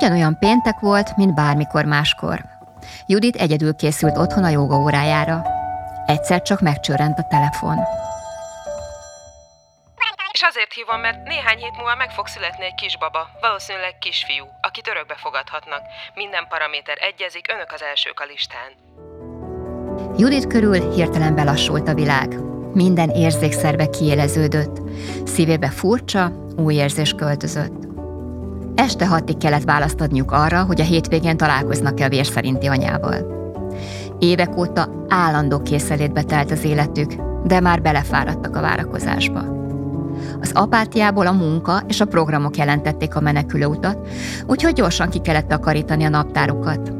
Ugyanolyan péntek volt, mint bármikor máskor. Judit egyedül készült otthon a joga órájára. Egyszer csak megcsörrent a telefon. És azért hívom, mert néhány hét múlva meg fog születni egy kisbaba, valószínűleg kisfiú, akit örökbe fogadhatnak. Minden paraméter egyezik, önök az elsők a listán. Judit körül hirtelen belassult a világ. Minden érzékszerve kiéleződött. Szívébe furcsa, új érzés költözött. Este hatig kellett választ adniuk arra, hogy a hétvégén találkoznak-e a vér szerinti anyával. Évek óta állandó készelétbe telt az életük, de már belefáradtak a várakozásba. Az apátiából a munka és a programok jelentették a menekülő utat, úgyhogy gyorsan ki kellett takarítani a naptárukat.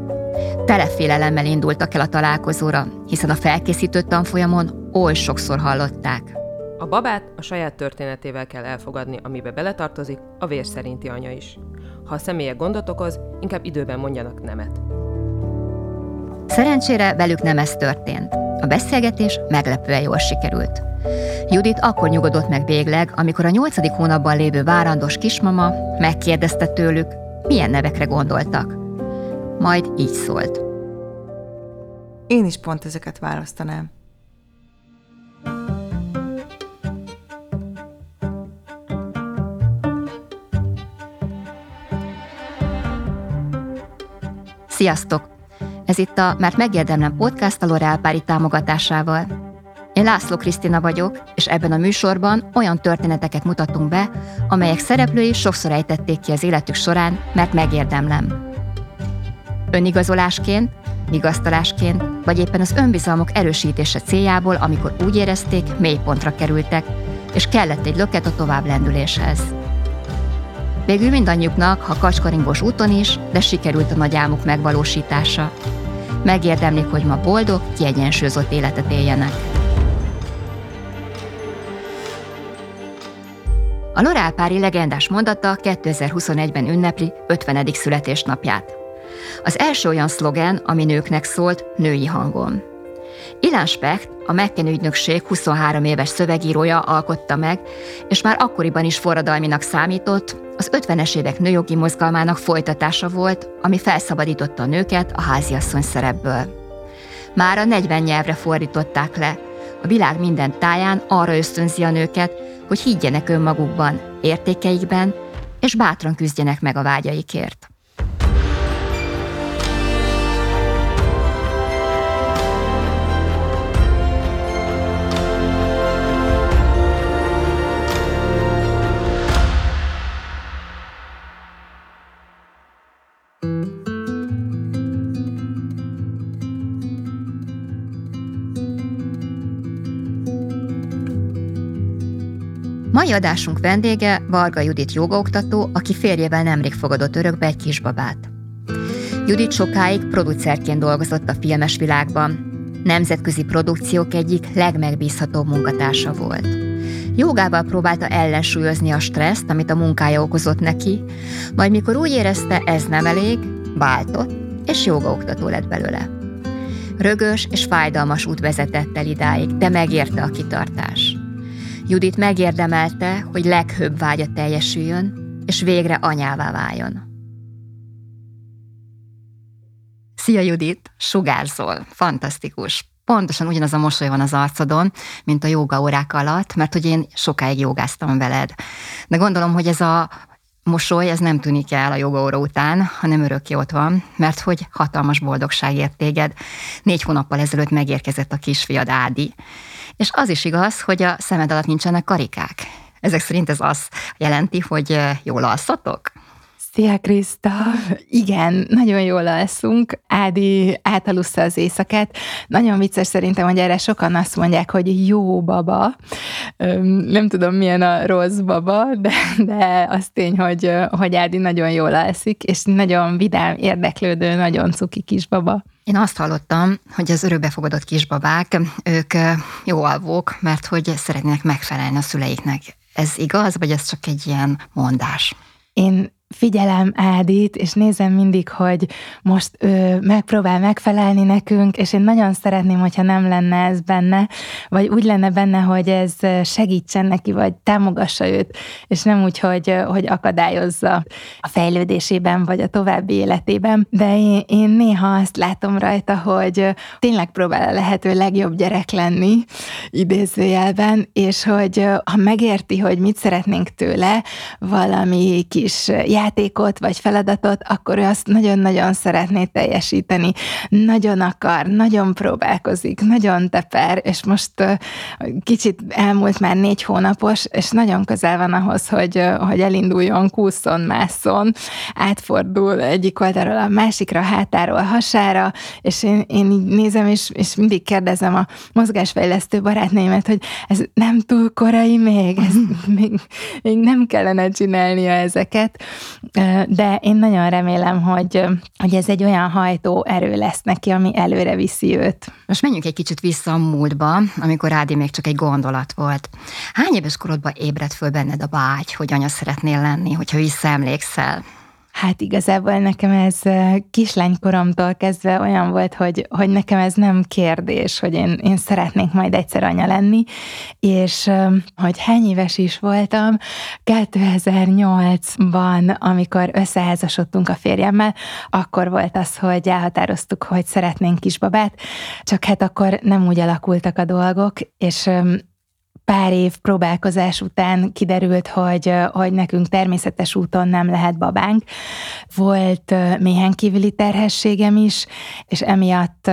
Telefélelemmel indultak el a találkozóra, hiszen a felkészítő tanfolyamon oly sokszor hallották. A babát a saját történetével kell elfogadni, amibe beletartozik a vér szerinti anya is. Ha a személye gondot okoz, inkább időben mondjanak nemet. Szerencsére velük nem ez történt. A beszélgetés meglepően jól sikerült. Judit akkor nyugodott meg végleg, amikor a nyolcadik hónapban lévő várandós kismama megkérdezte tőlük, milyen nevekre gondoltak. Majd így szólt. Én is pont ezeket választanám. Sziasztok! Ez itt a Mert megérdemlem podcast a L'Oreal Pári támogatásával. Én László Krisztina vagyok, és ebben a műsorban olyan történeteket mutatunk be, amelyek szereplői sokszor ejtették ki az életük során, mert megérdemlem. Önigazolásként, vigasztalásként, vagy éppen az önbizalmuk erősítése céljából, amikor úgy érezték, mélypontra kerültek, és kellett egy löket a tovább lendüléshez. Végül mindannyiuknak, ha kacskaringos úton is, de sikerült a nagy álmuk megvalósítása. Megérdemlik, hogy ma boldog, kiegyensúlyozott életet éljenek. A Lorálpári legendás mondata 2021-ben ünnepli 50. születésnapját. Az első olyan szlogen, ami nőknek szólt, női hangon. Ilán Specht, a McKen ügynökség 23 éves szövegírója alkotta meg, és már akkoriban is forradalminak számított, az 50-es évek nőjogi mozgalmának folytatása volt, ami felszabadította a nőket a háziasszony szerepből. Már a 40 nyelvre fordították le. A világ minden táján arra ösztönzi a nőket, hogy higgyenek önmagukban, értékeikben, és bátran küzdjenek meg a vágyaikért. Mai adásunk vendége Varga Judit jogaoktató, aki férjével nemrég fogadott örökbe egy kisbabát. Judit sokáig producerként dolgozott a filmes világban. Nemzetközi produkciók egyik legmegbízhatóbb munkatársa volt. Jogával próbálta ellensúlyozni a stresszt, amit a munkája okozott neki, majd mikor úgy érezte, ez nem elég, váltott, és jogaoktató lett belőle. Rögös és fájdalmas út vezetett el idáig, de megérte a kitartás. Judit megérdemelte, hogy leghőbb vágya teljesüljön, és végre anyává váljon. Szia Judit, sugárzol, fantasztikus. Pontosan ugyanaz a mosoly van az arcodon, mint a joga órák alatt, mert hogy én sokáig jogáztam veled. De gondolom, hogy ez a mosoly, ez nem tűnik el a joga óra után, hanem örökké ott van, mert hogy hatalmas boldogság ért téged. Négy hónappal ezelőtt megérkezett a kisfiad Ádi, és az is igaz, hogy a szemed alatt nincsenek karikák. Ezek szerint ez azt jelenti, hogy jól alszatok? Szia, Kriszta! Igen, nagyon jól alszunk. Ádi átalussza az éjszakát. Nagyon vicces szerintem, hogy erre sokan azt mondják, hogy jó baba. Nem tudom, milyen a rossz baba, de, de az tény, hogy, hogy Ádi nagyon jól alszik, és nagyon vidám, érdeklődő, nagyon cuki kisbaba. Én azt hallottam, hogy az örökbefogadott kisbabák, ők jó alvók, mert hogy szeretnének megfelelni a szüleiknek. Ez igaz, vagy ez csak egy ilyen mondás? Én figyelem Ádit, és nézem mindig, hogy most ő megpróbál megfelelni nekünk, és én nagyon szeretném, hogyha nem lenne ez benne, vagy úgy lenne benne, hogy ez segítsen neki, vagy támogassa őt, és nem úgy, hogy, hogy akadályozza a fejlődésében, vagy a további életében. De én, én néha azt látom rajta, hogy tényleg próbál a lehető legjobb gyerek lenni, idézőjelben, és hogy ha megérti, hogy mit szeretnénk tőle, valami kis játékot vagy feladatot, akkor ő azt nagyon-nagyon szeretné teljesíteni. Nagyon akar, nagyon próbálkozik, nagyon teper, és most kicsit elmúlt már négy hónapos, és nagyon közel van ahhoz, hogy, hogy elinduljon, kúszon, mászon, átfordul egyik oldalról a másikra, hátáról, hasára, és én, én így nézem, és, és mindig kérdezem a mozgásfejlesztő barátnőimet, hogy ez nem túl korai még, ez még, még nem kellene csinálnia ezeket, de én nagyon remélem, hogy, hogy ez egy olyan hajtó erő lesz neki, ami előre viszi őt. Most menjünk egy kicsit vissza a múltba, amikor Ádi még csak egy gondolat volt. Hány éves korodban ébredt föl benned a vágy, hogy anya szeretnél lenni, hogyha visszaemlékszel? Hát igazából nekem ez kislánykoromtól kezdve olyan volt, hogy, hogy nekem ez nem kérdés, hogy én, én szeretnék majd egyszer anya lenni, és hogy hány éves is voltam, 2008-ban, amikor összeházasodtunk a férjemmel, akkor volt az, hogy elhatároztuk, hogy szeretnénk kisbabát, csak hát akkor nem úgy alakultak a dolgok, és pár év próbálkozás után kiderült, hogy, hogy nekünk természetes úton nem lehet babánk. Volt méhen kívüli terhességem is, és emiatt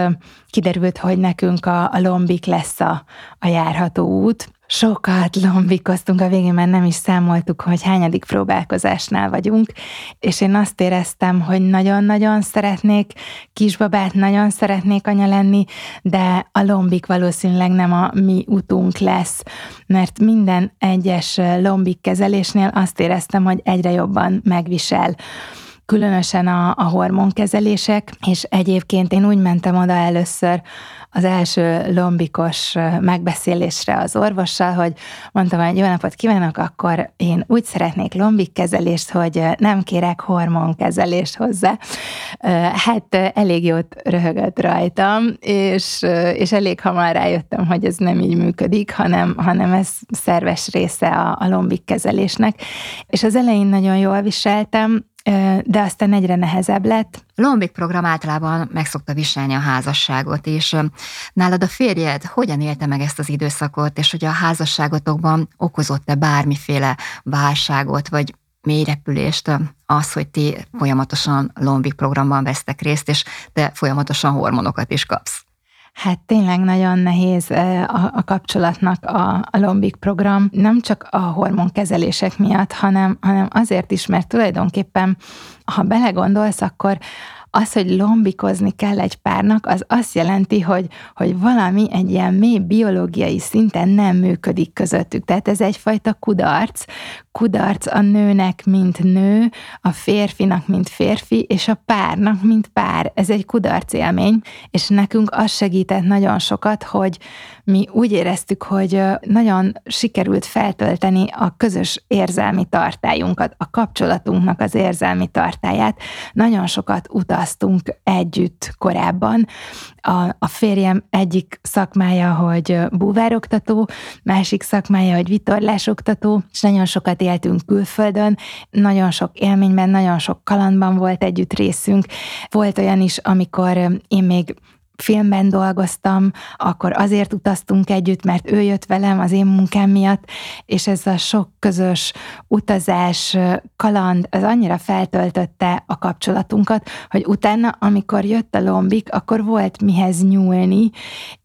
kiderült, hogy nekünk a, a lombik lesz a, a járható út. Sokat lombikoztunk, a végén már nem is számoltuk, hogy hányadik próbálkozásnál vagyunk, és én azt éreztem, hogy nagyon-nagyon szeretnék kisbabát, nagyon szeretnék anya lenni, de a lombik valószínűleg nem a mi utunk lesz, mert minden egyes lombik kezelésnél azt éreztem, hogy egyre jobban megvisel. Különösen a, a hormonkezelések, és egyébként én úgy mentem oda először, az első lombikos megbeszélésre az orvossal, hogy mondtam, hogy jó napot kívánok, akkor én úgy szeretnék lombikkezelést, hogy nem kérek hormonkezelést hozzá. Hát elég jót röhögött rajtam, és, és elég hamar rájöttem, hogy ez nem így működik, hanem, hanem ez szerves része a, a lombikkezelésnek. És az elején nagyon jól viseltem, de aztán egyre nehezebb lett. Lombik program általában meg szokta viselni a házasságot, és nálad a férjed hogyan élte meg ezt az időszakot, és hogy a házasságotokban okozott-e bármiféle válságot, vagy mélyrepülést az, hogy ti folyamatosan Lombik programban vesztek részt, és te folyamatosan hormonokat is kapsz. Hát tényleg nagyon nehéz a, a kapcsolatnak a, a Lombik program, nem csak a hormonkezelések miatt, hanem, hanem azért is, mert tulajdonképpen, ha belegondolsz, akkor az, hogy lombikozni kell egy párnak, az azt jelenti, hogy, hogy valami egy ilyen mély biológiai szinten nem működik közöttük. Tehát ez egyfajta kudarc, kudarc a nőnek, mint nő, a férfinak, mint férfi, és a párnak, mint pár. Ez egy kudarc élmény, és nekünk az segített nagyon sokat, hogy mi úgy éreztük, hogy nagyon sikerült feltölteni a közös érzelmi tartályunkat, a kapcsolatunknak az érzelmi tartályát. Nagyon sokat utaztunk együtt korábban. A, a férjem egyik szakmája, hogy búvároktató, másik szakmája, hogy vitorlásoktató, és nagyon sokat éltünk külföldön, nagyon sok élményben, nagyon sok kalandban volt együtt részünk. Volt olyan is, amikor én még filmben dolgoztam, akkor azért utaztunk együtt, mert ő jött velem az én munkám miatt, és ez a sok közös utazás, kaland, az annyira feltöltötte a kapcsolatunkat, hogy utána, amikor jött a lombik, akkor volt mihez nyúlni,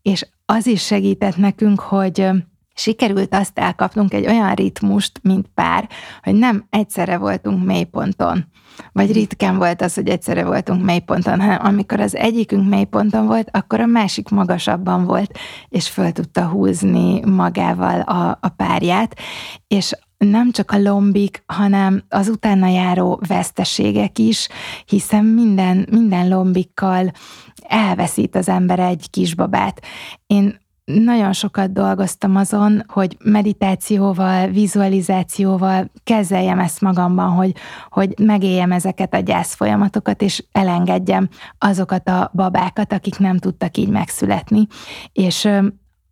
és az is segített nekünk, hogy sikerült azt elkapnunk egy olyan ritmust, mint pár, hogy nem egyszerre voltunk mélyponton. Vagy ritkán volt az, hogy egyszerre voltunk mélyponton, hanem amikor az egyikünk mélyponton volt, akkor a másik magasabban volt, és föl tudta húzni magával a, a párját, és nem csak a lombik, hanem az utána járó veszteségek is, hiszen minden, minden lombikkal elveszít az ember egy kisbabát. Én nagyon sokat dolgoztam azon, hogy meditációval, vizualizációval kezeljem ezt magamban, hogy, hogy megéljem ezeket a gyász folyamatokat, és elengedjem azokat a babákat, akik nem tudtak így megszületni. És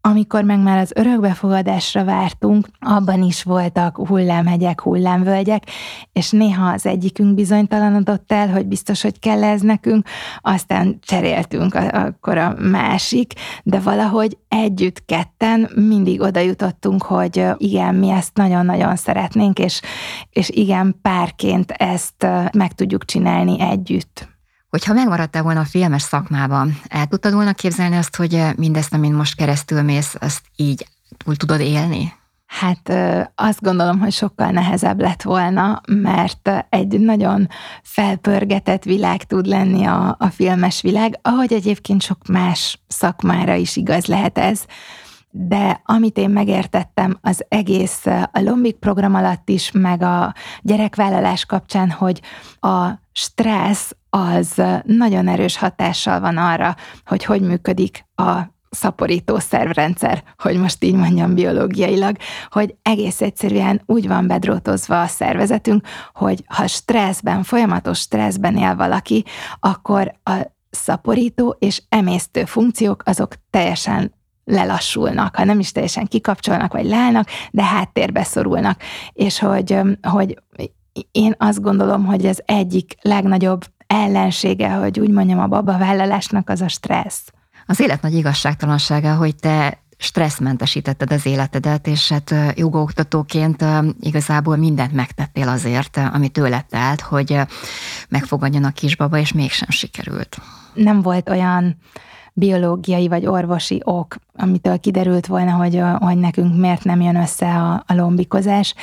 amikor meg már az örökbefogadásra vártunk, abban is voltak hullámhegyek, hullámvölgyek, és néha az egyikünk bizonytalanodott el, hogy biztos, hogy kell ez nekünk, aztán cseréltünk akkor a másik, de valahogy együtt ketten mindig oda jutottunk, hogy igen, mi ezt nagyon-nagyon szeretnénk, és, és igen, párként ezt meg tudjuk csinálni együtt. Hogyha megmaradtál volna a filmes szakmában, el tudtad volna képzelni azt, hogy mindezt, amin most keresztül mész, azt így túl tudod élni? Hát azt gondolom, hogy sokkal nehezebb lett volna, mert egy nagyon felpörgetett világ tud lenni a, a filmes világ, ahogy egyébként sok más szakmára is igaz lehet ez. De amit én megértettem az egész a Lombik program alatt is, meg a gyerekvállalás kapcsán, hogy a stressz az nagyon erős hatással van arra, hogy hogy működik a szaporító szervrendszer, hogy most így mondjam biológiailag, hogy egész egyszerűen úgy van bedrótozva a szervezetünk, hogy ha stresszben, folyamatos stresszben él valaki, akkor a szaporító és emésztő funkciók azok teljesen lelassulnak, ha nem is teljesen kikapcsolnak, vagy leállnak, de háttérbe szorulnak. És hogy, hogy én azt gondolom, hogy az egyik legnagyobb ellensége, hogy úgy mondjam, a babavállalásnak az a stressz. Az élet nagy igazságtalansága, hogy te stresszmentesítetted az életedet, és hát jogaoktatóként igazából mindent megtettél azért, ami tőled telt, hogy megfogadjon a kisbaba, és mégsem sikerült. Nem volt olyan biológiai vagy orvosi ok, amitől kiderült volna, hogy, hogy nekünk miért nem jön össze a, a lombikozás,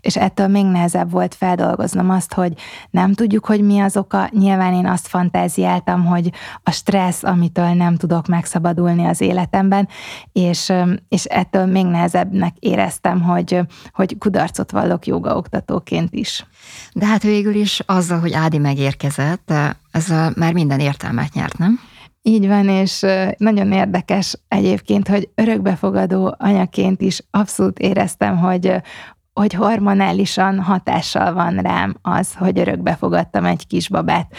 és ettől még nehezebb volt feldolgoznom azt, hogy nem tudjuk, hogy mi az oka. Nyilván én azt fantáziáltam, hogy a stressz, amitől nem tudok megszabadulni az életemben, és, és ettől még nehezebbnek éreztem, hogy, hogy kudarcot vallok jogaoktatóként is. De hát végül is azzal, hogy Ádi megérkezett, ez már minden értelmet nyert, nem? Így van, és nagyon érdekes egyébként, hogy örökbefogadó anyaként is abszolút éreztem, hogy, hogy hormonálisan hatással van rám az, hogy örökbe fogadtam egy kisbabát.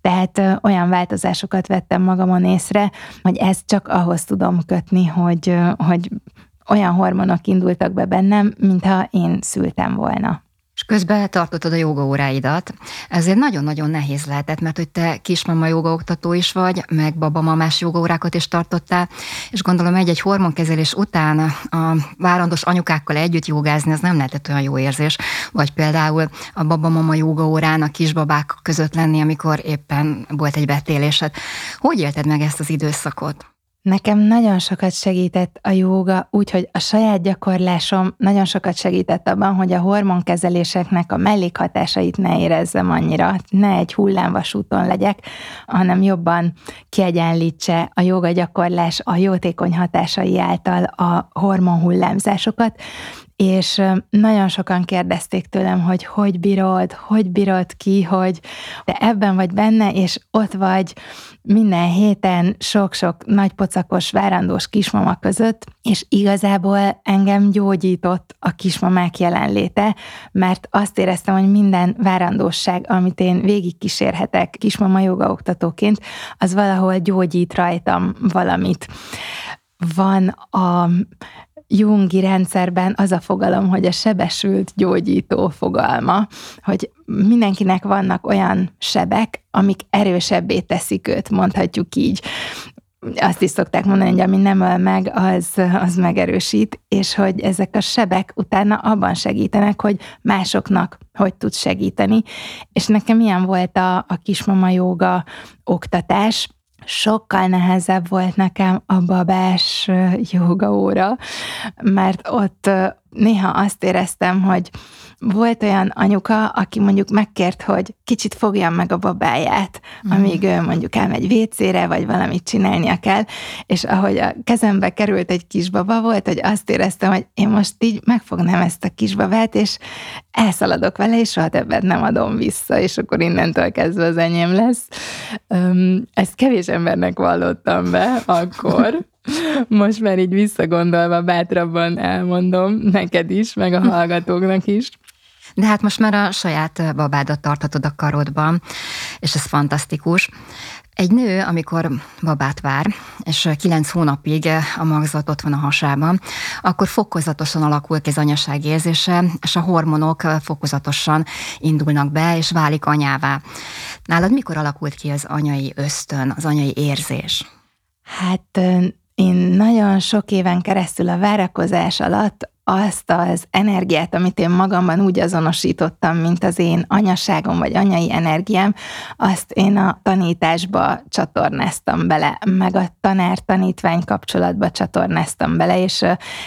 Tehát olyan változásokat vettem magamon észre, hogy ezt csak ahhoz tudom kötni, hogy, hogy olyan hormonok indultak be bennem, mintha én szültem volna és közben tartottad a jogaóráidat. Ezért nagyon-nagyon nehéz lehetett, mert hogy te kismama jogaoktató is vagy, meg babamamás jogaórákat is tartottál, és gondolom egy-egy hormonkezelés után a várandos anyukákkal együtt jogázni, az nem lehetett olyan jó érzés, vagy például a babamama jogaórán a kisbabák között lenni, amikor éppen volt egy betélésed. Hogy élted meg ezt az időszakot? Nekem nagyon sokat segített a jóga, úgyhogy a saját gyakorlásom nagyon sokat segített abban, hogy a hormonkezeléseknek a mellékhatásait ne érezzem annyira, ne egy hullámvasúton legyek, hanem jobban kiegyenlítse a jóga gyakorlás a jótékony hatásai által a hormonhullámzásokat, és nagyon sokan kérdezték tőlem, hogy hogy bírod, hogy bírod ki, hogy te ebben vagy benne, és ott vagy minden héten sok-sok nagy pocakos várandós kismama között, és igazából engem gyógyított a kismamák jelenléte, mert azt éreztem, hogy minden várandóság, amit én végigkísérhetek kismama jogaoktatóként, az valahol gyógyít rajtam valamit. Van a Jungi rendszerben az a fogalom, hogy a sebesült gyógyító fogalma, hogy mindenkinek vannak olyan sebek, amik erősebbé teszik őt, mondhatjuk így. Azt is szokták mondani, hogy ami nem öl meg, az, az megerősít, és hogy ezek a sebek utána abban segítenek, hogy másoknak hogy tud segíteni. És nekem ilyen volt a, a kismama joga oktatás, sokkal nehezebb volt nekem a babás jogaóra, mert ott néha azt éreztem, hogy volt olyan anyuka, aki mondjuk megkért, hogy kicsit fogjam meg a babáját, mm. amíg ő mondjuk elmegy vécére, vagy valamit csinálnia kell, és ahogy a kezembe került egy kisbaba volt, hogy azt éreztem, hogy én most így megfognám ezt a kisbabát, és elszaladok vele, és soha többet nem adom vissza, és akkor innentől kezdve az enyém lesz. Ezt kevés embernek vallottam be akkor, Most már így visszagondolva bátrabban elmondom neked is, meg a hallgatóknak is. De hát most már a saját babádat tartatod a karodban, és ez fantasztikus. Egy nő, amikor babát vár, és kilenc hónapig a magzat ott van a hasában, akkor fokozatosan alakul ki az anyaság érzése, és a hormonok fokozatosan indulnak be, és válik anyává. Nálad mikor alakult ki az anyai ösztön, az anyai érzés? Hát én nagyon sok éven keresztül a várakozás alatt azt az energiát, amit én magamban úgy azonosítottam, mint az én anyaságom vagy anyai energiám, azt én a tanításba csatornáztam bele, meg a tanár-tanítvány kapcsolatba csatornáztam bele, és,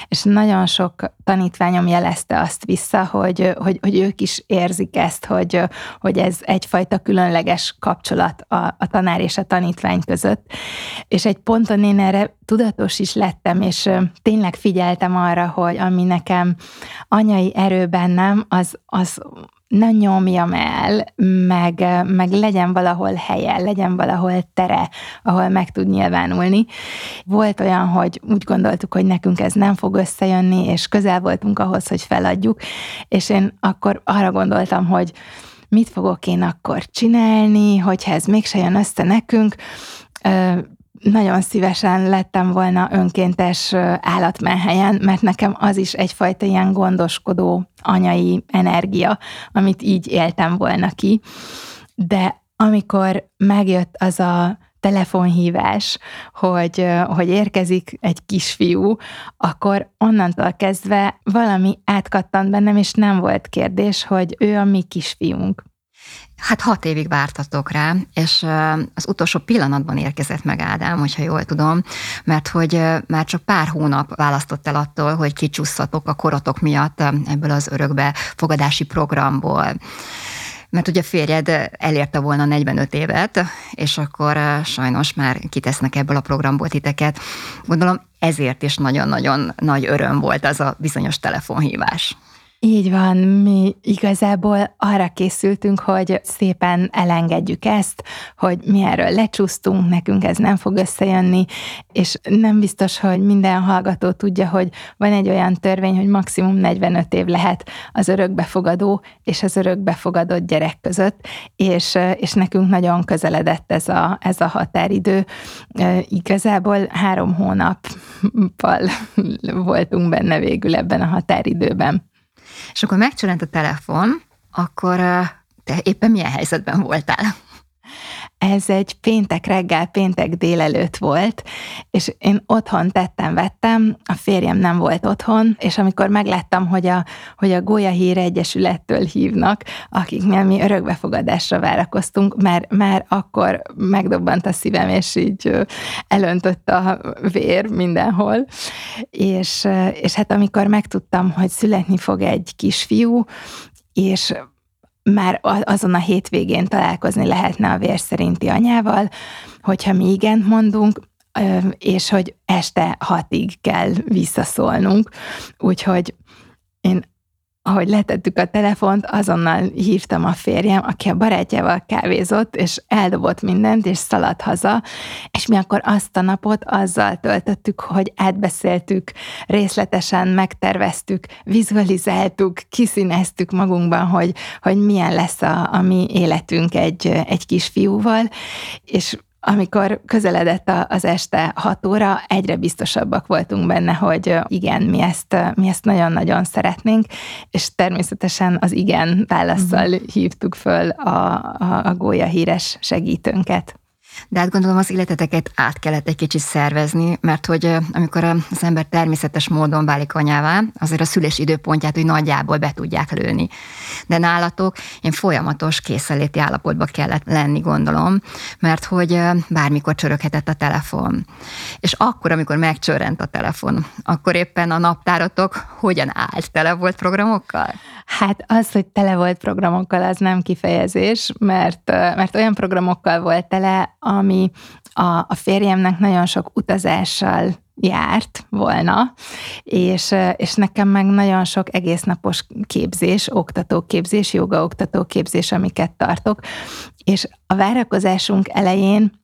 és nagyon sok tanítványom jelezte azt vissza, hogy, hogy, hogy ők is érzik ezt, hogy, hogy ez egyfajta különleges kapcsolat a, a tanár és a tanítvány között. És egy ponton én erre tudatos is lettem, és tényleg figyeltem arra, hogy ami nekem anyai erő bennem, az, az ne nyomjam el, meg, meg legyen valahol helye, legyen valahol tere, ahol meg tud nyilvánulni. Volt olyan, hogy úgy gondoltuk, hogy nekünk ez nem fog összejönni, és közel voltunk ahhoz, hogy feladjuk, és én akkor arra gondoltam, hogy mit fogok én akkor csinálni, hogyha ez mégse jön össze nekünk, nagyon szívesen lettem volna önkéntes állatmenhelyen, mert nekem az is egyfajta ilyen gondoskodó anyai energia, amit így éltem volna ki. De amikor megjött az a telefonhívás, hogy, hogy érkezik egy kisfiú, akkor onnantól kezdve valami átkattant bennem, és nem volt kérdés, hogy ő a mi kisfiunk. Hát hat évig vártatok rá, és az utolsó pillanatban érkezett meg Ádám, hogyha jól tudom, mert hogy már csak pár hónap választott el attól, hogy kicsusszatok a korotok miatt ebből az örökbe fogadási programból mert ugye a férjed elérte volna 45 évet, és akkor sajnos már kitesznek ebből a programból titeket. Gondolom ezért is nagyon-nagyon nagy öröm volt az a bizonyos telefonhívás. Így van, mi igazából arra készültünk, hogy szépen elengedjük ezt, hogy mi erről lecsúsztunk, nekünk ez nem fog összejönni, és nem biztos, hogy minden hallgató tudja, hogy van egy olyan törvény, hogy maximum 45 év lehet az örökbefogadó és az örökbefogadott gyerek között, és, és nekünk nagyon közeledett ez a, ez a határidő. Igazából három hónappal voltunk benne végül ebben a határidőben. És akkor megcsillant a telefon, akkor te éppen milyen helyzetben voltál? Ez egy péntek reggel, péntek délelőtt volt, és én otthon tettem, vettem, a férjem nem volt otthon, és amikor megláttam, hogy a, hogy a Gólya Hír Egyesülettől hívnak, akiknél mi örökbefogadásra várakoztunk, már, már akkor megdobbant a szívem, és így elöntött a vér mindenhol. És, és hát amikor megtudtam, hogy születni fog egy kisfiú, és már azon a hétvégén találkozni lehetne a vér szerinti anyával, hogyha mi igent mondunk, és hogy este hatig kell visszaszólnunk. Úgyhogy én ahogy letettük a telefont, azonnal hívtam a férjem, aki a barátjával kávézott, és eldobott mindent, és szaladt haza, és mi akkor azt a napot azzal töltöttük, hogy átbeszéltük, részletesen megterveztük, vizualizáltuk, kiszíneztük magunkban, hogy, hogy milyen lesz a, a mi életünk egy, egy kisfiúval, és amikor közeledett az este hat óra, egyre biztosabbak voltunk benne, hogy igen, mi ezt, mi ezt nagyon-nagyon szeretnénk, és természetesen az igen válaszsal uh-huh. hívtuk föl a, a, a Gólya híres segítőnket. De hát gondolom az életeteket át kellett egy kicsit szervezni, mert hogy amikor az ember természetes módon válik anyává, azért a szülés időpontját hogy nagyjából be tudják lőni. De nálatok én folyamatos készeléti állapotba kellett lenni, gondolom, mert hogy bármikor csöröghetett a telefon. És akkor, amikor megcsörrent a telefon, akkor éppen a naptáratok hogyan állt? Tele volt programokkal? Hát az, hogy tele volt programokkal, az nem kifejezés, mert, mert olyan programokkal volt tele, ami a, a férjemnek nagyon sok utazással járt volna, és, és nekem meg nagyon sok egésznapos képzés, oktatóképzés, joga oktatóképzés, amiket tartok, és a várakozásunk elején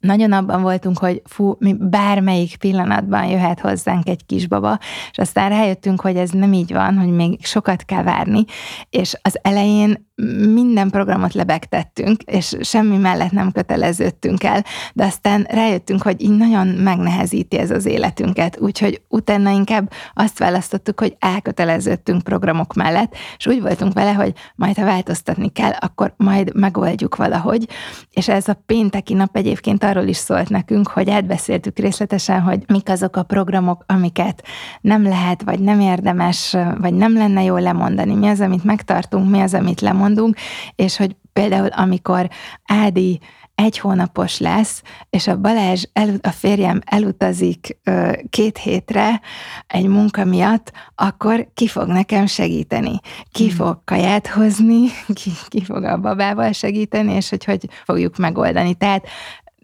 nagyon abban voltunk, hogy fú, mi bármelyik pillanatban jöhet hozzánk egy kisbaba, és aztán rájöttünk, hogy ez nem így van, hogy még sokat kell várni, és az elején minden programot lebegtettünk, és semmi mellett nem köteleződtünk el, de aztán rájöttünk, hogy így nagyon megnehezíti ez az életünket, úgyhogy utána inkább azt választottuk, hogy elköteleződtünk programok mellett, és úgy voltunk vele, hogy majd ha változtatni kell, akkor majd megoldjuk valahogy, és ez a pénteki nap egyébként arról is szólt nekünk, hogy átbeszéltük részletesen, hogy mik azok a programok, amiket nem lehet, vagy nem érdemes, vagy nem lenne jó lemondani, mi az, amit megtartunk, mi az, amit lemondunk, és hogy például amikor Ádi egy hónapos lesz, és a Balázs, el, a férjem elutazik ö, két hétre egy munka miatt, akkor ki fog nekem segíteni? Ki hmm. fog kaját hozni? Ki, ki fog a babával segíteni? És hogy hogy fogjuk megoldani. Tehát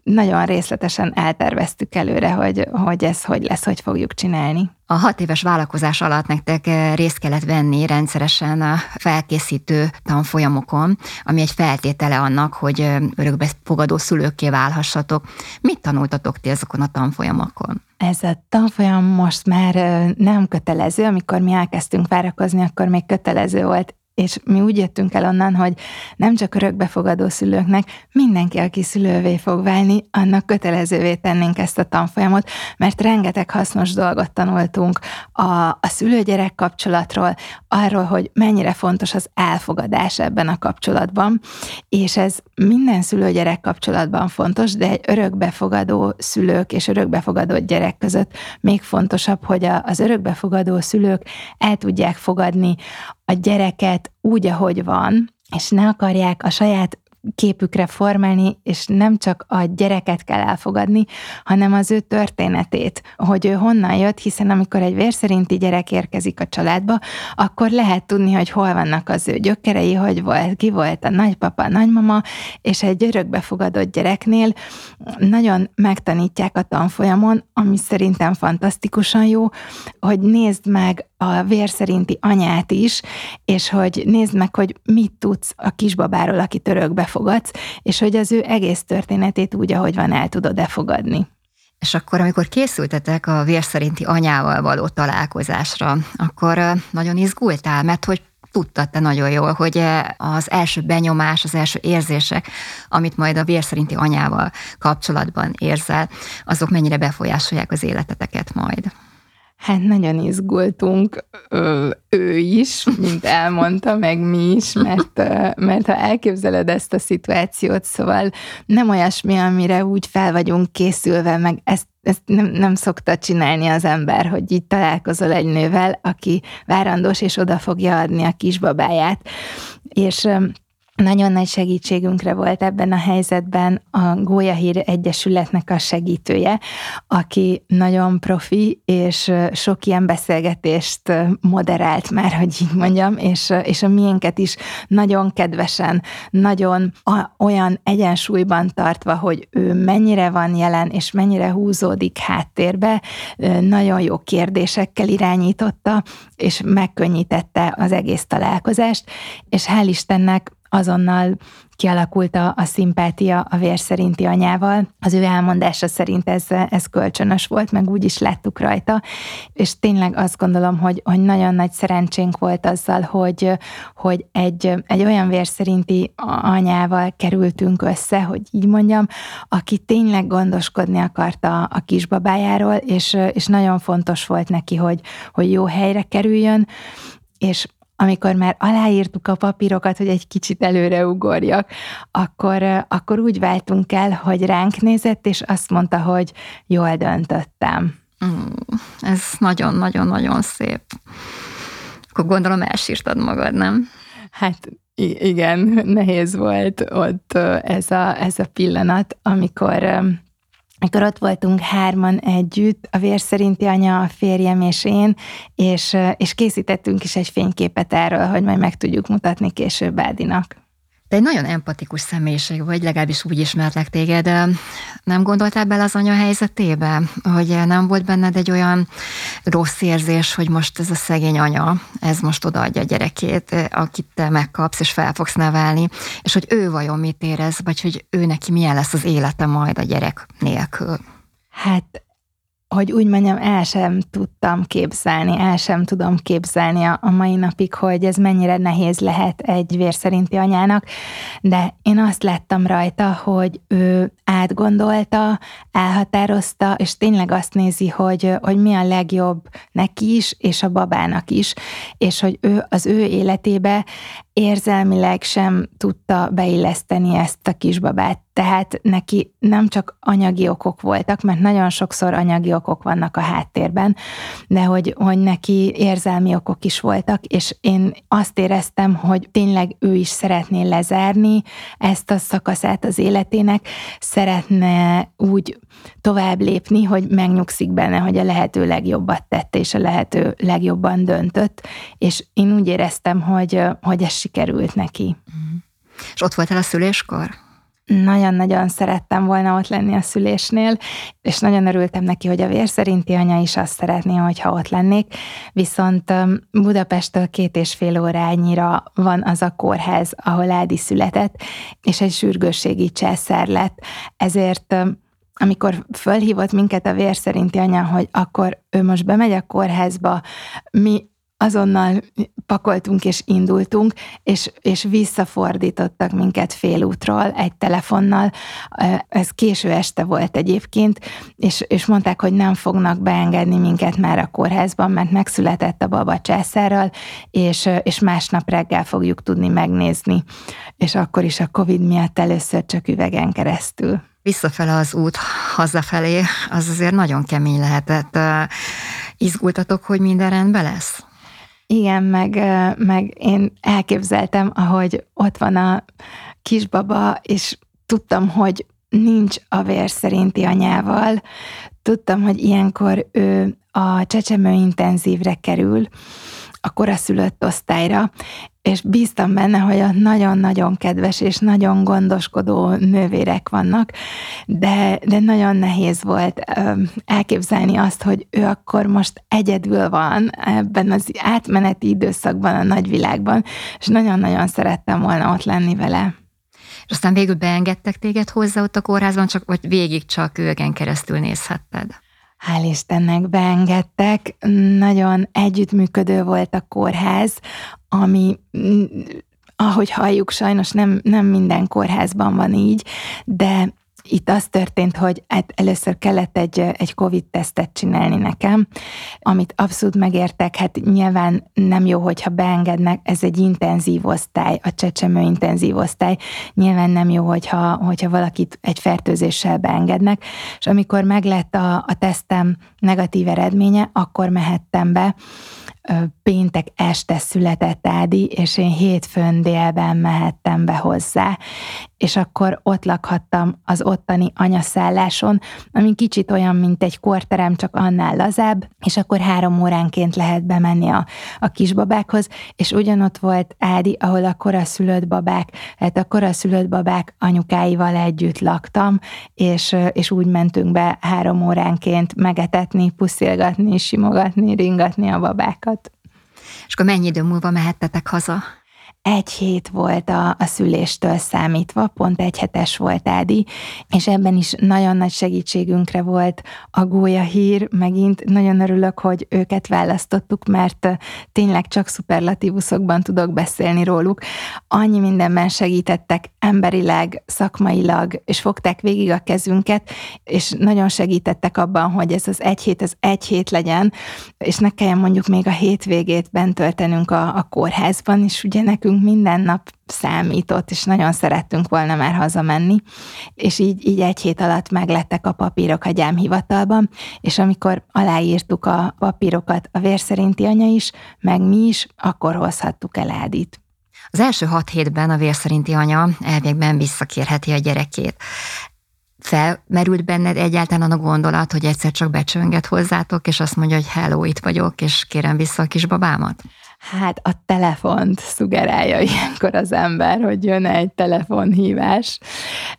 nagyon részletesen elterveztük előre, hogy, hogy ez hogy lesz, hogy fogjuk csinálni. A hat éves vállalkozás alatt nektek eh, részt kellett venni rendszeresen a felkészítő tanfolyamokon, ami egy feltétele annak, hogy eh, örökbefogadó szülőkké válhassatok. Mit tanultatok ti ezekon a tanfolyamokon? Ez a tanfolyam most már eh, nem kötelező, amikor mi elkezdtünk várakozni, akkor még kötelező volt és mi úgy jöttünk el onnan, hogy nem csak örökbefogadó szülőknek, mindenki, aki szülővé fog válni, annak kötelezővé tennénk ezt a tanfolyamot, mert rengeteg hasznos dolgot tanultunk a, a szülőgyerek kapcsolatról, arról, hogy mennyire fontos az elfogadás ebben a kapcsolatban, és ez minden szülőgyerek kapcsolatban fontos, de egy örökbefogadó szülők és örökbefogadó gyerek között még fontosabb, hogy a, az örökbefogadó szülők el tudják fogadni a gyereket úgy, ahogy van, és ne akarják a saját képükre formálni, és nem csak a gyereket kell elfogadni, hanem az ő történetét, hogy ő honnan jött, hiszen amikor egy vérszerinti gyerek érkezik a családba, akkor lehet tudni, hogy hol vannak az ő gyökerei, hogy volt, ki volt a nagypapa, a nagymama, és egy örökbefogadott gyereknél nagyon megtanítják a tanfolyamon, ami szerintem fantasztikusan jó, hogy nézd meg a vér szerinti anyát is, és hogy nézd meg, hogy mit tudsz a kisbabáról, akit örökbe fogadsz, és hogy az ő egész történetét úgy, ahogy van, el tudod-e fogadni. És akkor, amikor készültetek a vér szerinti anyával való találkozásra, akkor nagyon izgultál, mert hogy tudtad te nagyon jól, hogy az első benyomás, az első érzések, amit majd a vér szerinti anyával kapcsolatban érzel, azok mennyire befolyásolják az életeteket majd. Hát nagyon izgultunk, ő is, mint elmondta, meg mi is, mert, mert ha elképzeled ezt a szituációt, szóval nem olyasmi, amire úgy fel vagyunk készülve, meg ezt ezt nem, nem szokta csinálni az ember, hogy így találkozol egy nővel, aki várandós, és oda fogja adni a kisbabáját. És nagyon nagy segítségünkre volt ebben a helyzetben a Gólyahír Egyesületnek a segítője, aki nagyon profi, és sok ilyen beszélgetést moderált már, hogy így mondjam, és, és a miénket is nagyon kedvesen, nagyon olyan egyensúlyban tartva, hogy ő mennyire van jelen, és mennyire húzódik háttérbe, nagyon jó kérdésekkel irányította, és megkönnyítette az egész találkozást, és hál' Istennek azonnal kialakult a, a szimpátia a vér szerinti anyával. Az ő elmondása szerint ez, ez kölcsönös volt, meg úgy is láttuk rajta, és tényleg azt gondolom, hogy, hogy nagyon nagy szerencsénk volt azzal, hogy, hogy egy, egy olyan vér szerinti anyával kerültünk össze, hogy így mondjam, aki tényleg gondoskodni akarta a kisbabájáról, és, és nagyon fontos volt neki, hogy, hogy jó helyre kerüljön, és amikor már aláírtuk a papírokat, hogy egy kicsit előre ugorjak, akkor, akkor úgy váltunk el, hogy ránk nézett, és azt mondta, hogy jól döntöttem. Mm, ez nagyon-nagyon-nagyon szép. Akkor gondolom elsírtad magad, nem? Hát igen, nehéz volt ott ez a, ez a pillanat, amikor amikor ott voltunk hárman együtt, a vér szerinti anya, a férjem és én, és, és készítettünk is egy fényképet erről, hogy majd meg tudjuk mutatni később Ádinak. Te egy nagyon empatikus személyiség vagy, legalábbis úgy ismerlek téged. Nem gondoltál bele az anya helyzetébe, hogy nem volt benned egy olyan rossz érzés, hogy most ez a szegény anya, ez most odaadja a gyerekét, akit te megkapsz és fel fogsz nevelni, és hogy ő vajon mit érez, vagy hogy ő neki milyen lesz az élete majd a gyerek nélkül? Hát hogy úgy mondjam, el sem tudtam képzelni, el sem tudom képzelni a, mai napig, hogy ez mennyire nehéz lehet egy vérszerinti anyának, de én azt láttam rajta, hogy ő átgondolta, elhatározta, és tényleg azt nézi, hogy, hogy mi a legjobb neki is, és a babának is, és hogy ő az ő életébe érzelmileg sem tudta beilleszteni ezt a kisbabát. Tehát neki nem csak anyagi okok voltak, mert nagyon sokszor anyagi okok vannak a háttérben, de hogy, hogy neki érzelmi okok is voltak, és én azt éreztem, hogy tényleg ő is szeretné lezárni ezt a szakaszát az életének, szeretne úgy tovább lépni, hogy megnyugszik benne, hogy a lehető legjobbat tette, és a lehető legjobban döntött, és én úgy éreztem, hogy, hogy ez sikerült neki. Mm. És ott voltál a szüléskor? Nagyon-nagyon szerettem volna ott lenni a szülésnél, és nagyon örültem neki, hogy a vérszerinti anya is azt szeretné, hogyha ott lennék, viszont Budapesttől két és fél órányira van az a kórház, ahol Ádi született, és egy sürgősségi császár lett, ezért amikor fölhívott minket a vérszerinti anya, hogy akkor ő most bemegy a kórházba, mi azonnal pakoltunk és indultunk, és, és visszafordítottak minket félútról egy telefonnal. Ez késő este volt egyébként, és, és mondták, hogy nem fognak beengedni minket már a kórházban, mert megszületett a baba császárral, és, és másnap reggel fogjuk tudni megnézni. És akkor is a Covid miatt először csak üvegen keresztül. Visszafele az út hazafelé, az azért nagyon kemény lehetett. Izgultatok, hogy minden rendben lesz? Igen, meg, meg én elképzeltem, ahogy ott van a kisbaba, és tudtam, hogy nincs a vér szerinti anyával. Tudtam, hogy ilyenkor ő a csecsemő intenzívre kerül, a koraszülött osztályra, és bíztam benne, hogy ott nagyon-nagyon kedves és nagyon gondoskodó nővérek vannak, de, de nagyon nehéz volt elképzelni azt, hogy ő akkor most egyedül van ebben az átmeneti időszakban a nagyvilágban, és nagyon-nagyon szerettem volna ott lenni vele. És aztán végül beengedtek téged hozzá ott a kórházban, csak, vagy végig csak őken keresztül nézhetted? Hál' Istennek beengedtek. Nagyon együttműködő volt a kórház, ami mm, ahogy halljuk, sajnos nem, nem minden kórházban van így, de itt az történt, hogy hát először kellett egy, egy COVID-tesztet csinálni nekem, amit abszolút megértek, hát nyilván nem jó, hogyha beengednek, ez egy intenzív osztály, a csecsemő intenzív osztály, nyilván nem jó, hogyha, hogyha valakit egy fertőzéssel beengednek, és amikor meglett a, a tesztem negatív eredménye, akkor mehettem be, péntek este született Ádi, és én hétfőn délben mehettem be hozzá, és akkor ott lakhattam az ottani anyaszálláson, ami kicsit olyan, mint egy korterem, csak annál lazább, és akkor három óránként lehet bemenni a, a kisbabákhoz, és ugyanott volt Ádi, ahol a koraszülött babák, hát a koraszülött babák anyukáival együtt laktam, és, és úgy mentünk be három óránként megetetni, puszilgatni, simogatni, ringatni a babákat. És akkor mennyi idő múlva mehettetek haza? Egy hét volt a, a szüléstől számítva, pont egy hetes volt Ádi, és ebben is nagyon nagy segítségünkre volt a gólya hír, megint nagyon örülök, hogy őket választottuk, mert tényleg csak szuperlatívuszokban tudok beszélni róluk. Annyi mindenben segítettek emberileg, szakmailag, és fogták végig a kezünket, és nagyon segítettek abban, hogy ez az egy hét, ez egy hét legyen, és ne kelljen mondjuk még a hétvégét bent töltenünk a, a kórházban, és ugye nekünk nekünk minden nap számított, és nagyon szerettünk volna már hazamenni, és így, így egy hét alatt meglettek a papírok a gyámhivatalban, és amikor aláírtuk a papírokat a vérszerinti anya is, meg mi is, akkor hozhattuk el Ádit. Az első hat hétben a vérszerinti anya elvégben visszakérheti a gyerekét. felmerült benned egyáltalán a gondolat, hogy egyszer csak becsönget hozzátok, és azt mondja, hogy hello, itt vagyok, és kérem vissza a kisbabámat? Hát a telefont szugerálja ilyenkor az ember, hogy jön egy telefonhívás.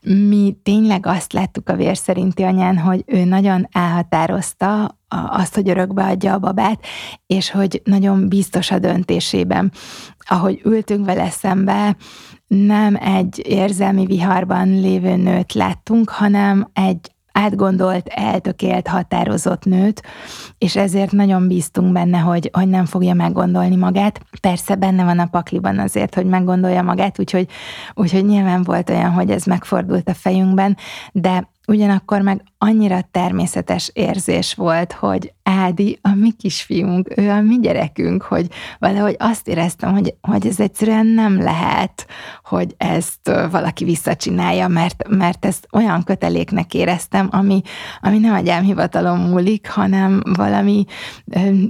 Mi tényleg azt láttuk a vér szerinti anyán, hogy ő nagyon elhatározta azt, hogy örökbe adja a babát, és hogy nagyon biztos a döntésében. Ahogy ültünk vele szembe, nem egy érzelmi viharban lévő nőt láttunk, hanem egy átgondolt, eltökélt, határozott nőt, és ezért nagyon bíztunk benne, hogy, hogy nem fogja meggondolni magát. Persze benne van a pakliban azért, hogy meggondolja magát, úgyhogy, úgyhogy nyilván volt olyan, hogy ez megfordult a fejünkben, de ugyanakkor meg annyira természetes érzés volt, hogy Ádi a mi kisfiunk, ő a mi gyerekünk, hogy valahogy azt éreztem, hogy, hogy ez egyszerűen nem lehet, hogy ezt valaki visszacsinálja, mert, mert ezt olyan köteléknek éreztem, ami, ami nem a gyámhivatalom múlik, hanem valami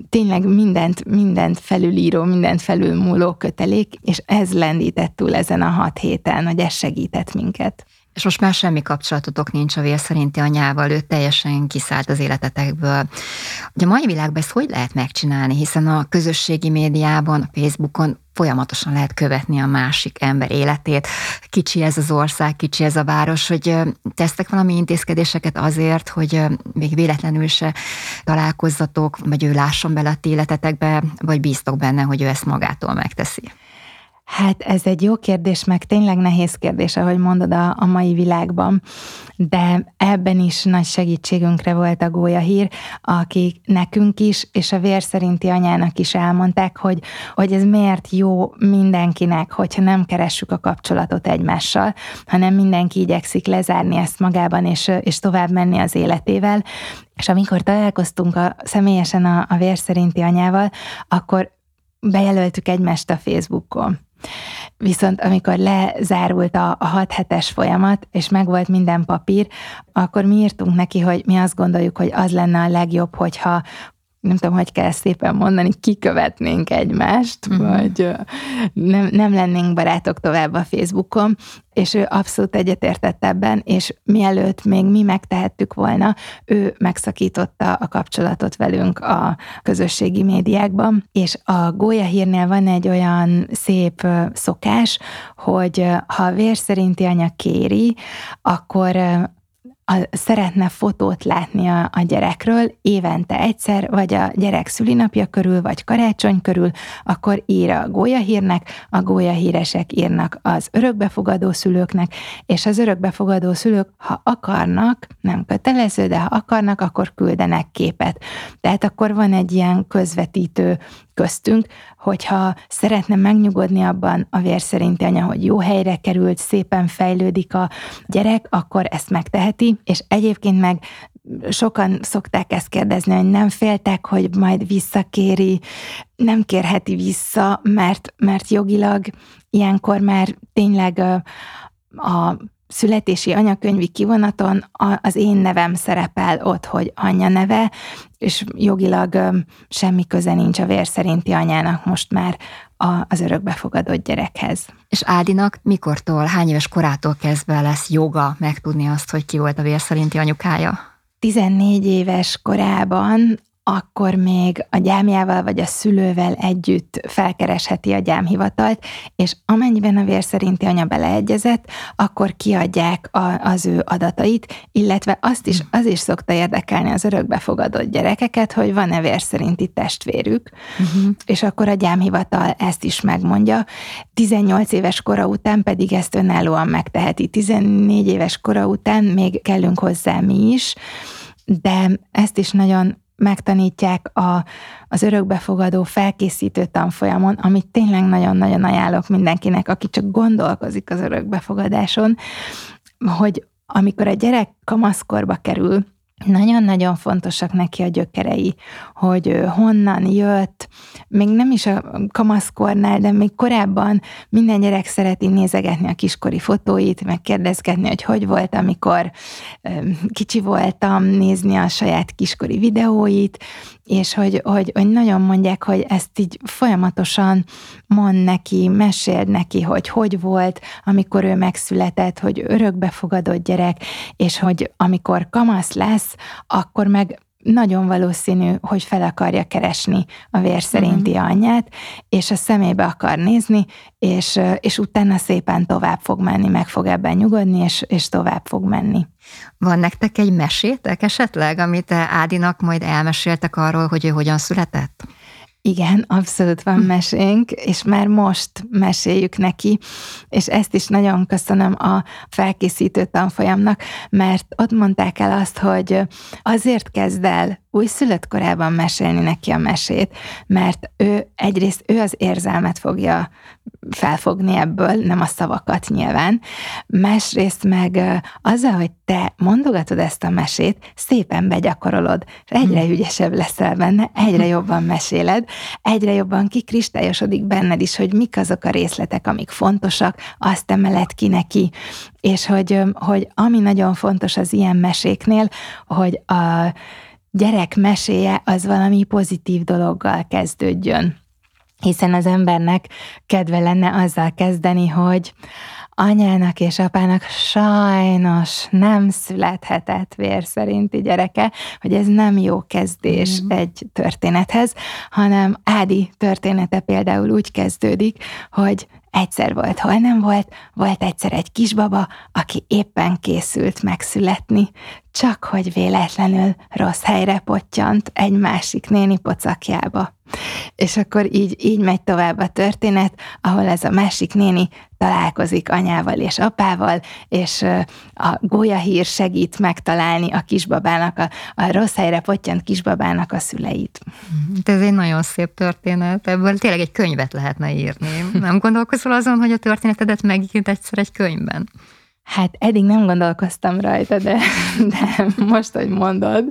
tényleg mindent, mindent felülíró, mindent felülmúló kötelék, és ez lendített túl ezen a hat héten, hogy ez segített minket. És most már semmi kapcsolatotok nincs a vér szerinti anyával, ő teljesen kiszállt az életetekből. Ugye a mai világban ezt hogy lehet megcsinálni, hiszen a közösségi médiában, a Facebookon folyamatosan lehet követni a másik ember életét. Kicsi ez az ország, kicsi ez a város, hogy tesztek valami intézkedéseket azért, hogy még véletlenül se találkozzatok, vagy ő lásson bele a életetekbe, vagy bíztok benne, hogy ő ezt magától megteszi. Hát ez egy jó kérdés, meg tényleg nehéz kérdés, ahogy mondod a, a mai világban, de ebben is nagy segítségünkre volt a Gólya hír, akik nekünk is, és a vér szerinti anyának is elmondták, hogy, hogy ez miért jó mindenkinek, hogyha nem keressük a kapcsolatot egymással, hanem mindenki igyekszik lezárni ezt magában, és, és tovább menni az életével. És amikor találkoztunk a, személyesen a, a vér szerinti anyával, akkor bejelöltük egymást a Facebookon Viszont amikor lezárult a, a hat hetes folyamat, és megvolt minden papír, akkor mi írtunk neki, hogy mi azt gondoljuk, hogy az lenne a legjobb, hogyha nem tudom, hogy kell szépen mondani, kikövetnénk egymást, uh-huh. vagy nem, nem lennénk barátok tovább a Facebookon, és ő abszolút egyetértett ebben, és mielőtt még mi megtehettük volna, ő megszakította a kapcsolatot velünk a közösségi médiákban, és a Gólya hírnél van egy olyan szép szokás, hogy ha a vér szerinti anya kéri, akkor a, szeretne fotót látni a, a gyerekről évente egyszer, vagy a gyerek szülinapja körül, vagy karácsony körül, akkor ír a gólyahírnek, a gólyahíresek írnak az örökbefogadó szülőknek, és az örökbefogadó szülők, ha akarnak, nem kötelező, de ha akarnak, akkor küldenek képet. Tehát akkor van egy ilyen közvetítő köztünk, hogyha szeretne megnyugodni abban a vér szerinti anya, hogy jó helyre került, szépen fejlődik a gyerek, akkor ezt megteheti, és egyébként meg sokan szokták ezt kérdezni, hogy nem féltek, hogy majd visszakéri, nem kérheti vissza, mert, mert jogilag ilyenkor már tényleg a születési anyakönyvi kivonaton az én nevem szerepel ott, hogy anya neve, és jogilag semmi köze nincs a vér szerinti anyának most már az örökbefogadott gyerekhez. És Ádinak mikortól, hány éves korától kezdve lesz joga megtudni azt, hogy ki volt a vér szerinti anyukája? 14 éves korában akkor még a gyámjával vagy a szülővel együtt felkeresheti a gyámhivatalt, és amennyiben a vér szerinti anya beleegyezett, akkor kiadják a, az ő adatait, illetve azt is, az is szokta érdekelni az örökbefogadott gyerekeket, hogy van-e vér szerinti testvérük, uh-huh. és akkor a gyámhivatal ezt is megmondja. 18 éves kora után pedig ezt önállóan megteheti. 14 éves kora után még kellünk hozzá mi is, de ezt is nagyon megtanítják a, az örökbefogadó felkészítő tanfolyamon, amit tényleg nagyon-nagyon ajánlok mindenkinek, aki csak gondolkozik az örökbefogadáson, hogy amikor a gyerek kamaszkorba kerül, nagyon-nagyon fontosak neki a gyökerei, hogy honnan jött, még nem is a kamaszkornál, de még korábban minden gyerek szereti nézegetni a kiskori fotóit, meg kérdezgetni, hogy hogy volt, amikor kicsi voltam, nézni a saját kiskori videóit, és hogy, hogy, hogy nagyon mondják, hogy ezt így folyamatosan mond neki, meséld neki, hogy hogy volt, amikor ő megszületett, hogy örökbefogadott gyerek, és hogy amikor kamasz lesz, akkor meg nagyon valószínű, hogy fel akarja keresni a vér szerinti uh-huh. anyját, és a szemébe akar nézni, és, és utána szépen tovább fog menni, meg fog ebben nyugodni, és, és tovább fog menni. Van nektek egy mesétek esetleg, amit Ádinak majd elmeséltek arról, hogy ő hogyan született? Igen, abszolút van hm. mesénk, és már most meséljük neki, és ezt is nagyon köszönöm a felkészítő tanfolyamnak, mert ott mondták el azt, hogy azért kezd el újszülött korában mesélni neki a mesét, mert ő egyrészt ő az érzelmet fogja felfogni ebből, nem a szavakat nyilván. Másrészt meg azzal, hogy te mondogatod ezt a mesét, szépen begyakorolod, és egyre hmm. ügyesebb leszel benne, egyre jobban meséled, egyre jobban kikristályosodik benned is, hogy mik azok a részletek, amik fontosak, azt emeled ki neki, és hogy, hogy ami nagyon fontos az ilyen meséknél, hogy a gyerek meséje az valami pozitív dologgal kezdődjön. Hiszen az embernek kedve lenne azzal kezdeni, hogy anyának és apának sajnos nem születhetett vér szerinti gyereke, hogy ez nem jó kezdés mm. egy történethez, hanem Ádi története például úgy kezdődik, hogy Egyszer volt, hol nem volt, volt egyszer egy kisbaba, aki éppen készült megszületni, csak hogy véletlenül rossz helyre pottyant egy másik néni pocakjába. És akkor így, így megy tovább a történet, ahol ez a másik néni találkozik anyával és apával, és a gólyahír segít megtalálni a kisbabának, a, a rossz helyre pottyant kisbabának a szüleit. Ez egy nagyon szép történet, ebből tényleg egy könyvet lehetne írni. Nem gondolkozol azon, hogy a történetedet megint egyszer egy könyvben? Hát eddig nem gondolkoztam rajta, de, de most, hogy mondod,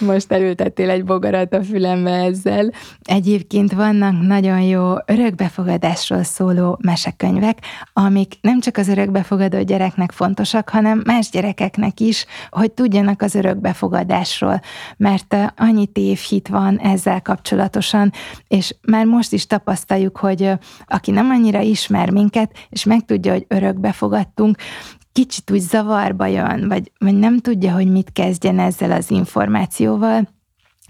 most elültettél egy bogarat a fülembe ezzel. Egyébként vannak nagyon jó örökbefogadásról szóló mesekönyvek, amik nem csak az örökbefogadó gyereknek fontosak, hanem más gyerekeknek is, hogy tudjanak az örökbefogadásról, mert annyi tévhit van ezzel kapcsolatosan, és már most is tapasztaljuk, hogy aki nem annyira ismer minket, és megtudja, hogy örökbefogadtunk, kicsit úgy zavarba jön, vagy, vagy nem tudja, hogy mit kezdjen ezzel az információval,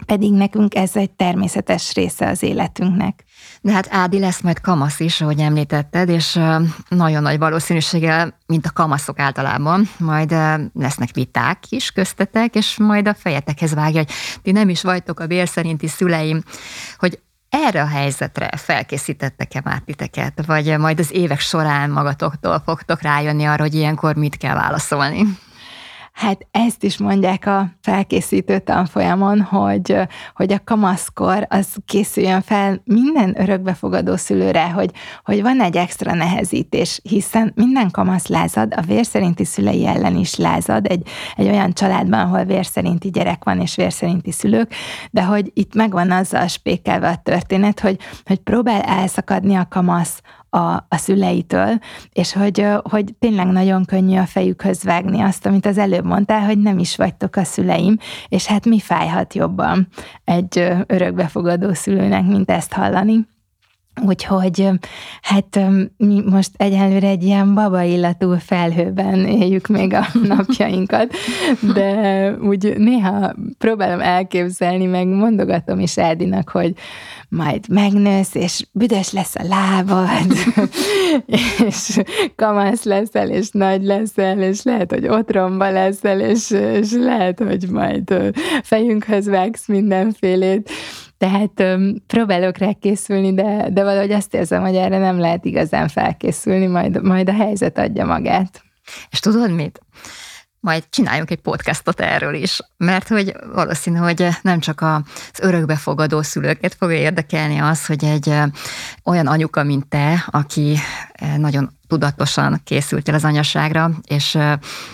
pedig nekünk ez egy természetes része az életünknek. De hát Ádi lesz majd kamasz is, ahogy említetted, és nagyon nagy valószínűséggel, mint a kamaszok általában, majd lesznek viták is köztetek, és majd a fejetekhez vágja, hogy ti nem is vagytok a bér szerinti szüleim, hogy erre a helyzetre felkészítettek-e már titeket, vagy majd az évek során magatoktól fogtok rájönni arra, hogy ilyenkor mit kell válaszolni? Hát ezt is mondják a felkészítő tanfolyamon, hogy, hogy a kamaszkor az készüljön fel minden örökbefogadó szülőre, hogy, hogy van egy extra nehezítés, hiszen minden kamasz lázad, a vérszerinti szülei ellen is lázad, egy, egy olyan családban, ahol vérszerinti gyerek van és vérszerinti szülők, de hogy itt megvan azzal spékelve a történet, hogy, hogy próbál elszakadni a kamasz a, a szüleitől, és hogy, hogy tényleg nagyon könnyű a fejükhöz vágni azt, amit az előbb mondtál, hogy nem is vagytok a szüleim, és hát mi fájhat jobban egy örökbefogadó szülőnek, mint ezt hallani. Úgyhogy hát mi most egyelőre egy ilyen baba illatú felhőben éljük még a napjainkat, de úgy néha próbálom elképzelni, meg mondogatom is Ádinak, hogy majd megnősz, és büdös lesz a lábad, és kamasz leszel, és nagy leszel, és lehet, hogy otromba leszel, és, és lehet, hogy majd fejünkhöz vágsz mindenfélét. Tehát öm, próbálok rá készülni, de, de valahogy azt érzem, hogy erre nem lehet igazán felkészülni, majd, majd a helyzet adja magát. És tudod mit? majd csináljunk egy podcastot erről is, mert hogy valószínű, hogy nem csak az örökbefogadó szülőket fogja érdekelni az, hogy egy olyan anyuka, mint te, aki nagyon tudatosan készültél az anyaságra, és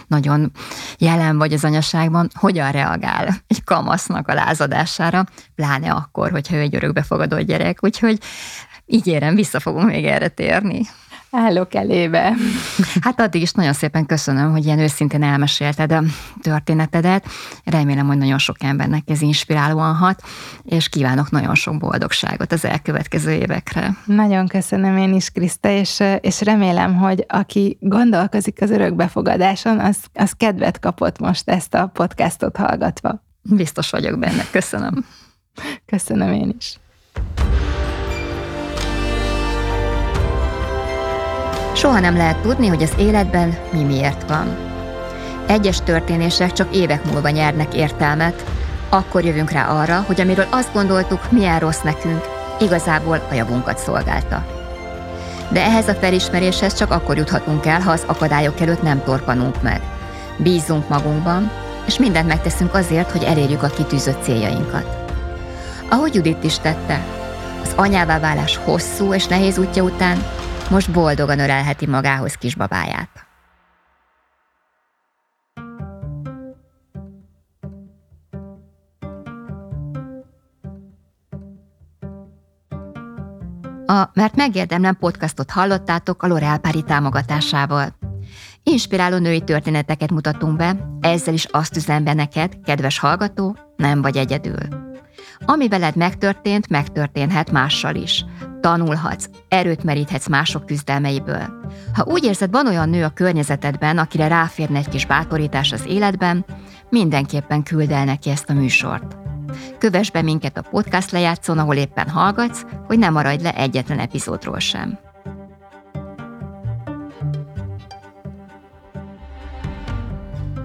nagyon jelen vagy az anyaságban, hogyan reagál egy kamasznak a lázadására, pláne akkor, hogyha ő egy örökbefogadó gyerek. Úgyhogy ígérem, vissza fogunk még erre térni. Állok elébe. Hát addig is nagyon szépen köszönöm, hogy ilyen őszintén elmesélted a történetedet. Remélem, hogy nagyon sok embernek ez inspirálóan hat, és kívánok nagyon sok boldogságot az elkövetkező évekre. Nagyon köszönöm én is, Kriszta, és, és remélem, hogy aki gondolkozik az örökbefogadáson, az, az kedvet kapott most ezt a podcastot hallgatva. Biztos vagyok benne. Köszönöm. Köszönöm én is. Soha nem lehet tudni, hogy az életben mi miért van. Egyes történések csak évek múlva nyernek értelmet, akkor jövünk rá arra, hogy amiről azt gondoltuk, milyen rossz nekünk, igazából a javunkat szolgálta. De ehhez a felismeréshez csak akkor juthatunk el, ha az akadályok előtt nem torpanunk meg. Bízunk magunkban, és mindent megteszünk azért, hogy elérjük a kitűzött céljainkat. Ahogy Judit is tette, az anyává válás hosszú és nehéz útja után most boldogan ölelheti magához kisbabáját. A Mert megérdemlem podcastot hallottátok a L'Oreal Pári támogatásával. Inspiráló női történeteket mutatunk be, ezzel is azt üzem be neked, kedves hallgató, nem vagy egyedül. Ami veled megtörtént, megtörténhet mással is. Tanulhatsz, erőt meríthetsz mások küzdelmeiből. Ha úgy érzed, van olyan nő a környezetedben, akire ráférne egy kis bátorítás az életben, mindenképpen küld el neki ezt a műsort. Kövess be minket a podcast lejátszón, ahol éppen hallgatsz, hogy ne maradj le egyetlen epizódról sem.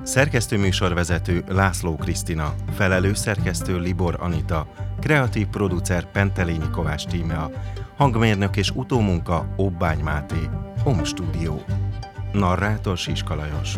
Szerkesztő műsorvezető László Krisztina, felelő szerkesztő Libor Anita, kreatív producer Pentelényi Kovács Tímea, hangmérnök és utómunka Obbány Máté, Home Studio. Narrátor Siska Lajos.